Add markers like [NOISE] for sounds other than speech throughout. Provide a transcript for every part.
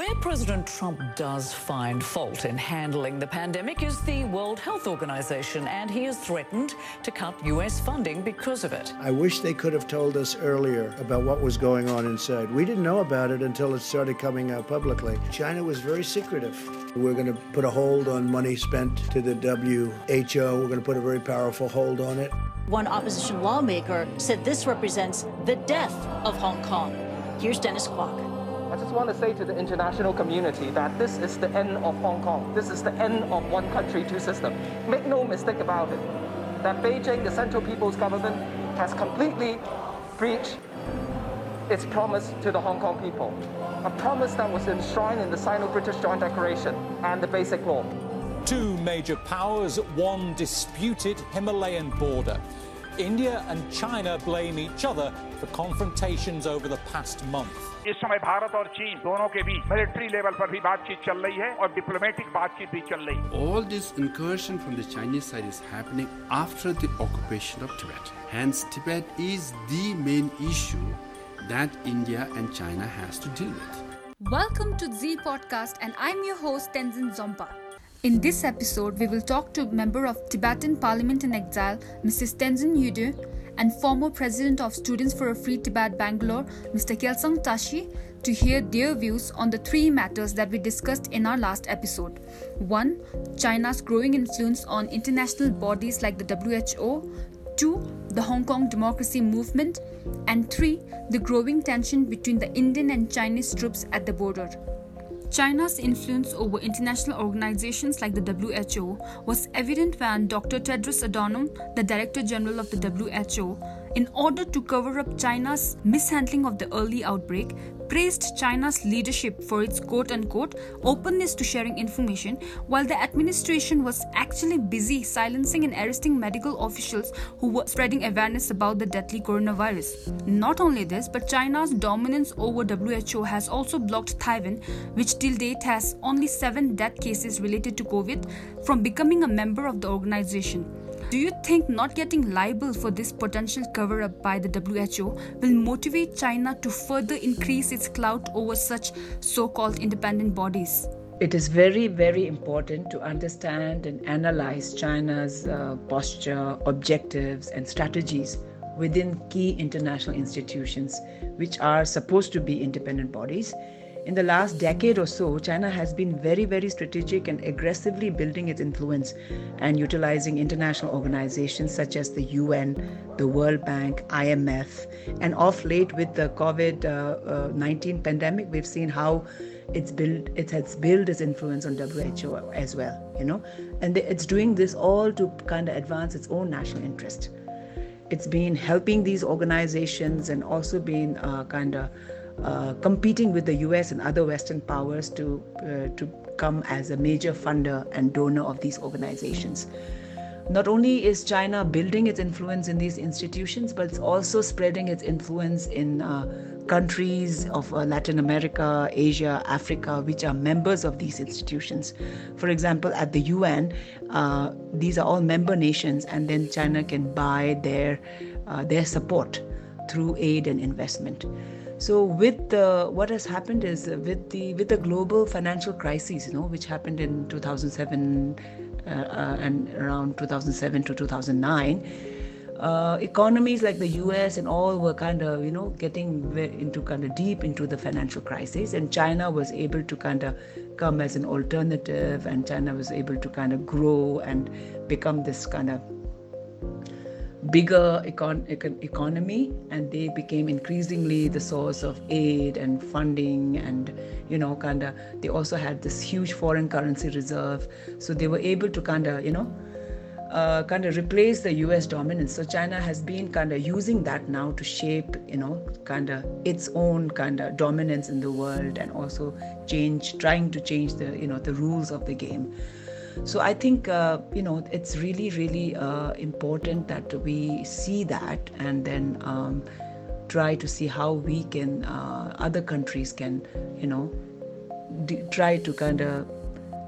Where President Trump does find fault in handling the pandemic is the World Health Organization, and he has threatened to cut U.S. funding because of it. I wish they could have told us earlier about what was going on inside. We didn't know about it until it started coming out publicly. China was very secretive. We're going to put a hold on money spent to the WHO. We're going to put a very powerful hold on it. One opposition lawmaker said this represents the death of Hong Kong. Here's Dennis Kwok. I just want to say to the international community that this is the end of Hong Kong. This is the end of one country, two systems. Make no mistake about it. That Beijing, the Central People's Government, has completely breached its promise to the Hong Kong people. A promise that was enshrined in the Sino-British Joint Declaration and the Basic Law. Two major powers, one disputed Himalayan border. India and China blame each other for confrontations over the past month. इस समय भारत और चीन दोनों के बीच military level पर भी बातचीत चल रही है और डिप्लोमेटिक बातचीत भी चल रही है All this incursion from the Chinese side is happening after the occupation of Tibet. Hence, Tibet is the main issue that India and China has to deal with. Welcome to Z Podcast, and I'm your host Tenzin Zompa. In this episode, we will talk to member of Tibetan Parliament in Exile, Mrs. Tenzin Yudu, and former president of Students for a Free Tibet Bangalore, Mr. Kelsang Tashi, to hear their views on the three matters that we discussed in our last episode. 1. China's growing influence on international bodies like the WHO. 2. The Hong Kong democracy movement. And 3. The growing tension between the Indian and Chinese troops at the border. China's influence over international organizations like the WHO was evident when Dr. Tedros Adhanom, the Director General of the WHO, in order to cover up China's mishandling of the early outbreak, praised China's leadership for its quote unquote openness to sharing information, while the administration was actually busy silencing and arresting medical officials who were spreading awareness about the deadly coronavirus. Not only this, but China's dominance over WHO has also blocked Taiwan, which till date has only seven death cases related to COVID, from becoming a member of the organization. Do you think not getting liable for this potential cover up by the WHO will motivate China to further increase its clout over such so called independent bodies? It is very, very important to understand and analyze China's uh, posture, objectives, and strategies within key international institutions, which are supposed to be independent bodies in the last decade or so, China has been very, very strategic and aggressively building its influence and utilizing international organizations such as the UN, the World Bank, IMF, and off late with the COVID uh, uh, 19 pandemic, we've seen how it's built it has built its influence on WHO as well, you know, and it's doing this all to kind of advance its own national interest. It's been helping these organizations and also been uh, kind of uh, competing with the US and other Western powers to, uh, to come as a major funder and donor of these organizations. Not only is China building its influence in these institutions, but it's also spreading its influence in uh, countries of uh, Latin America, Asia, Africa, which are members of these institutions. For example, at the UN, uh, these are all member nations, and then China can buy their, uh, their support through aid and investment. So with the what has happened is with the with the global financial crisis, you know, which happened in 2007 uh, uh, and around 2007 to 2009. Uh, economies like the US and all were kind of, you know, getting into kind of deep into the financial crisis, and China was able to kind of come as an alternative, and China was able to kind of grow and become this kind of bigger econ- econ- economy and they became increasingly the source of aid and funding and you know kind of they also had this huge foreign currency reserve so they were able to kind of you know uh, kind of replace the US dominance. So China has been kind of using that now to shape, you know, kind of its own kind of dominance in the world and also change, trying to change the, you know, the rules of the game. So I think uh, you know it's really really uh, important that we see that and then um, try to see how we can uh, other countries can you know de- try to kind of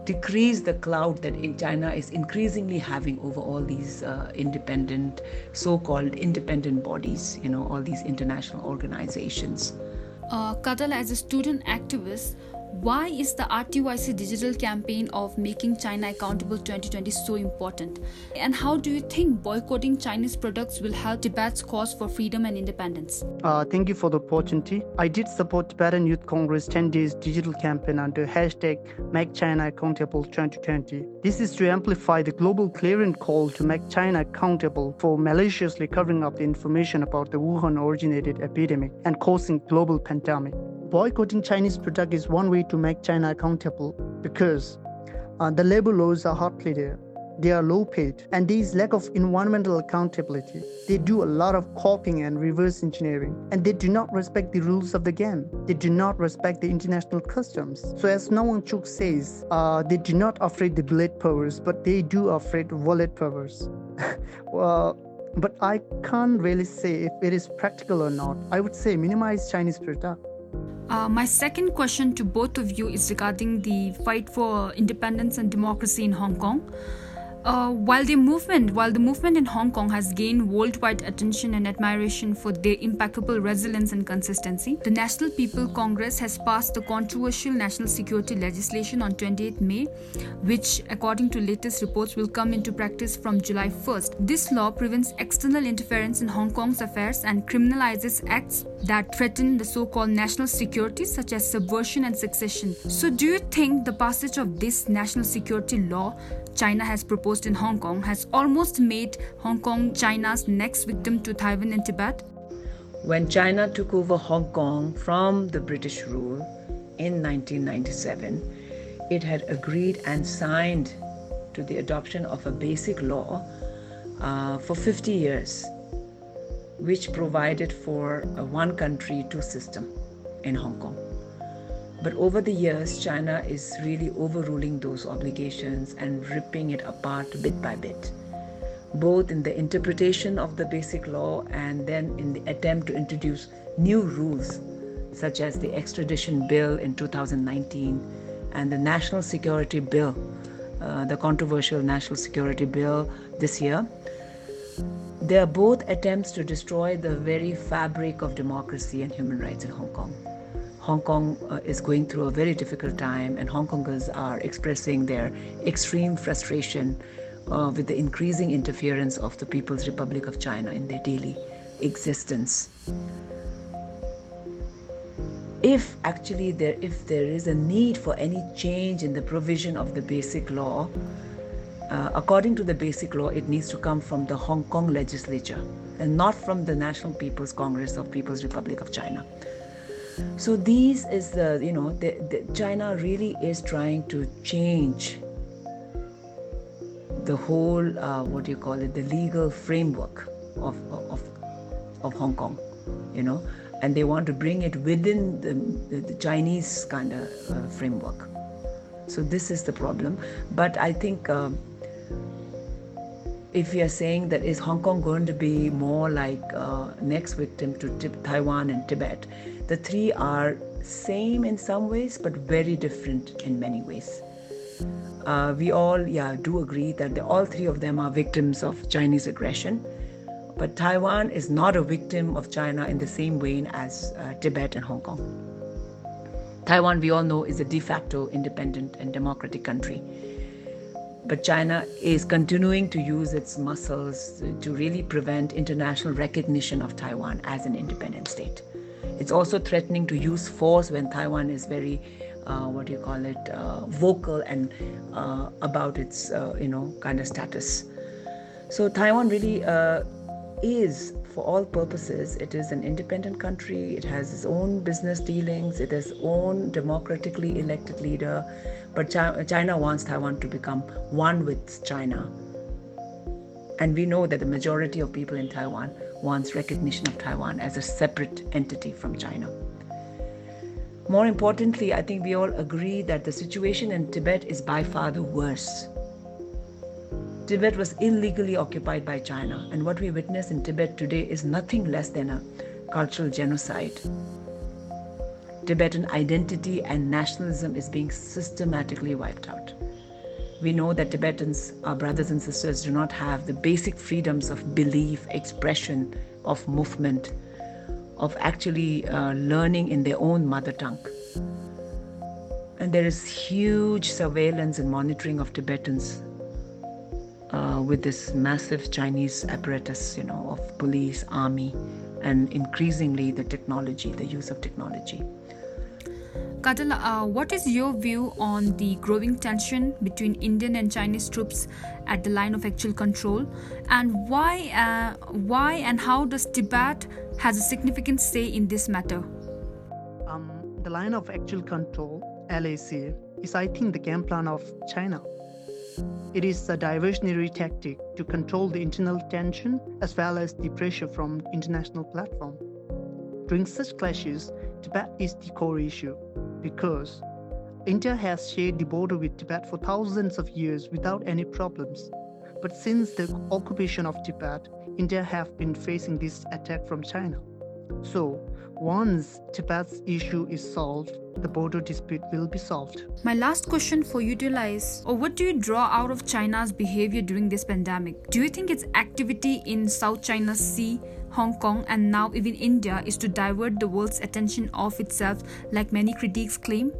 decrease the cloud that in China is increasingly having over all these uh, independent, so-called independent bodies, you know, all these international organizations. Uh, Kadal, as a student activist, Why is the RTYC digital campaign of Making China Accountable 2020 so important? And how do you think boycotting Chinese products will help Tibet's cause for freedom and independence? Uh, thank you for the opportunity. I did support Tibetan Youth Congress 10 days digital campaign under hashtag Make China Accountable 2020. This is to amplify the global clearing call to make China accountable for maliciously covering up the information about the Wuhan originated epidemic and causing global pandemic boycotting Chinese product is one way to make China accountable because uh, the labor laws are hardly there. They are low paid, and there is lack of environmental accountability. They do a lot of copying and reverse engineering, and they do not respect the rules of the game. They do not respect the international customs. So, as Nawang Chuk says, uh, they do not afraid the blade powers, but they do afraid wallet powers. [LAUGHS] well, but I can't really say if it is practical or not. I would say minimize Chinese product. Uh, my second question to both of you is regarding the fight for independence and democracy in Hong Kong. Uh, while the movement, while the movement in Hong Kong has gained worldwide attention and admiration for their impeccable resilience and consistency, the National People Congress has passed the controversial national security legislation on 28 May, which, according to latest reports, will come into practice from July 1st. This law prevents external interference in Hong Kong's affairs and criminalizes acts that threaten the so-called national security, such as subversion and secession. So, do you think the passage of this national security law China has proposed in Hong Kong has almost made Hong Kong China's next victim to Taiwan and Tibet? When China took over Hong Kong from the British rule in 1997, it had agreed and signed to the adoption of a basic law uh, for 50 years, which provided for a one country, two system in Hong Kong. But over the years, China is really overruling those obligations and ripping it apart bit by bit, both in the interpretation of the basic law and then in the attempt to introduce new rules, such as the extradition bill in 2019 and the national security bill, uh, the controversial national security bill this year. They are both attempts to destroy the very fabric of democracy and human rights in Hong Kong. Hong Kong uh, is going through a very difficult time, and Hong Kongers are expressing their extreme frustration uh, with the increasing interference of the People's Republic of China in their daily existence. If actually there, if there is a need for any change in the provision of the basic law, uh, according to the basic law, it needs to come from the Hong Kong legislature and not from the National People's Congress of People's Republic of China. So these is the you know the, the China really is trying to change the whole uh, what do you call it the legal framework of of of Hong Kong, you know, and they want to bring it within the, the, the Chinese kind of uh, framework. So this is the problem. But I think. Uh, if you are saying that is Hong Kong going to be more like uh, next victim to Taiwan and Tibet, the three are same in some ways, but very different in many ways. Uh, we all, yeah, do agree that the, all three of them are victims of Chinese aggression. But Taiwan is not a victim of China in the same way as uh, Tibet and Hong Kong. Taiwan, we all know, is a de facto independent and democratic country. But China is continuing to use its muscles to really prevent international recognition of Taiwan as an independent state. It's also threatening to use force when Taiwan is very, uh, what do you call it, uh, vocal and uh, about its, uh, you know, kind of status. So Taiwan really uh, is, for all purposes, it is an independent country. It has its own business dealings. It has its own democratically elected leader. But China wants Taiwan to become one with China. And we know that the majority of people in Taiwan wants recognition of Taiwan as a separate entity from China. More importantly, I think we all agree that the situation in Tibet is by far the worst. Tibet was illegally occupied by China, and what we witness in Tibet today is nothing less than a cultural genocide. Tibetan identity and nationalism is being systematically wiped out. We know that Tibetans, our brothers and sisters, do not have the basic freedoms of belief, expression, of movement, of actually uh, learning in their own mother tongue. And there is huge surveillance and monitoring of Tibetans uh, with this massive Chinese apparatus, you know, of police, army, and increasingly the technology, the use of technology. Kadala, uh, what is your view on the growing tension between Indian and Chinese troops at the line of actual control, and why, uh, why, and how does Tibet has a significant say in this matter? Um, the line of actual control (LAC) is, I think, the game plan of China. It is a diversionary tactic to control the internal tension as well as the pressure from international platform. During such clashes, Tibet is the core issue because India has shared the border with Tibet for thousands of years without any problems. But since the occupation of Tibet, India have been facing this attack from China. So, once Tibet's issue is solved, the border dispute will be solved. My last question for you, Dila, or what do you draw out of China's behavior during this pandemic? Do you think its activity in South China Sea, Hong Kong, and now even India is to divert the world's attention off itself, like many critics claim?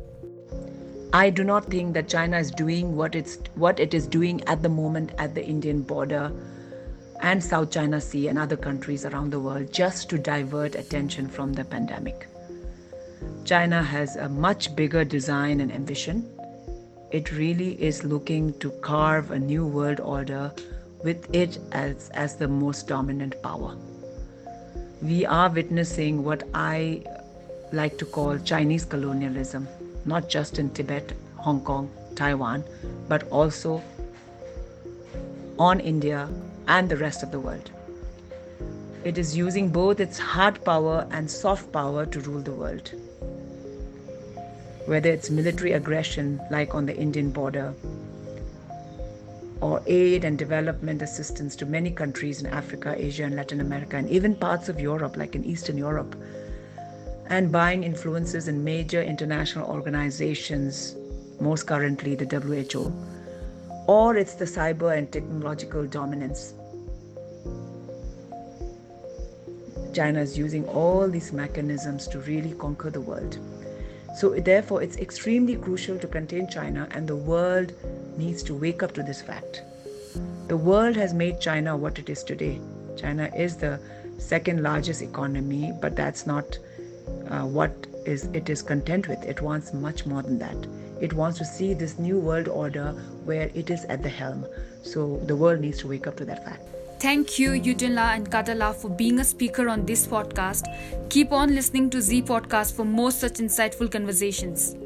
I do not think that China is doing what it's what it is doing at the moment at the Indian border and South China Sea and other countries around the world just to divert attention from the pandemic. China has a much bigger design and ambition. It really is looking to carve a new world order with it as, as the most dominant power. We are witnessing what I like to call Chinese colonialism, not just in Tibet, Hong Kong, Taiwan, but also on India and the rest of the world. It is using both its hard power and soft power to rule the world. Whether it's military aggression, like on the Indian border, or aid and development assistance to many countries in Africa, Asia, and Latin America, and even parts of Europe, like in Eastern Europe, and buying influences in major international organizations, most currently the WHO, or it's the cyber and technological dominance. China is using all these mechanisms to really conquer the world. So, therefore, it's extremely crucial to contain China, and the world needs to wake up to this fact. The world has made China what it is today. China is the second largest economy, but that's not uh, what is it is content with. It wants much more than that. It wants to see this new world order where it is at the helm. So the world needs to wake up to that fact. Thank you, Yutinla and Kadala, for being a speaker on this podcast. Keep on listening to Z Podcast for more such insightful conversations.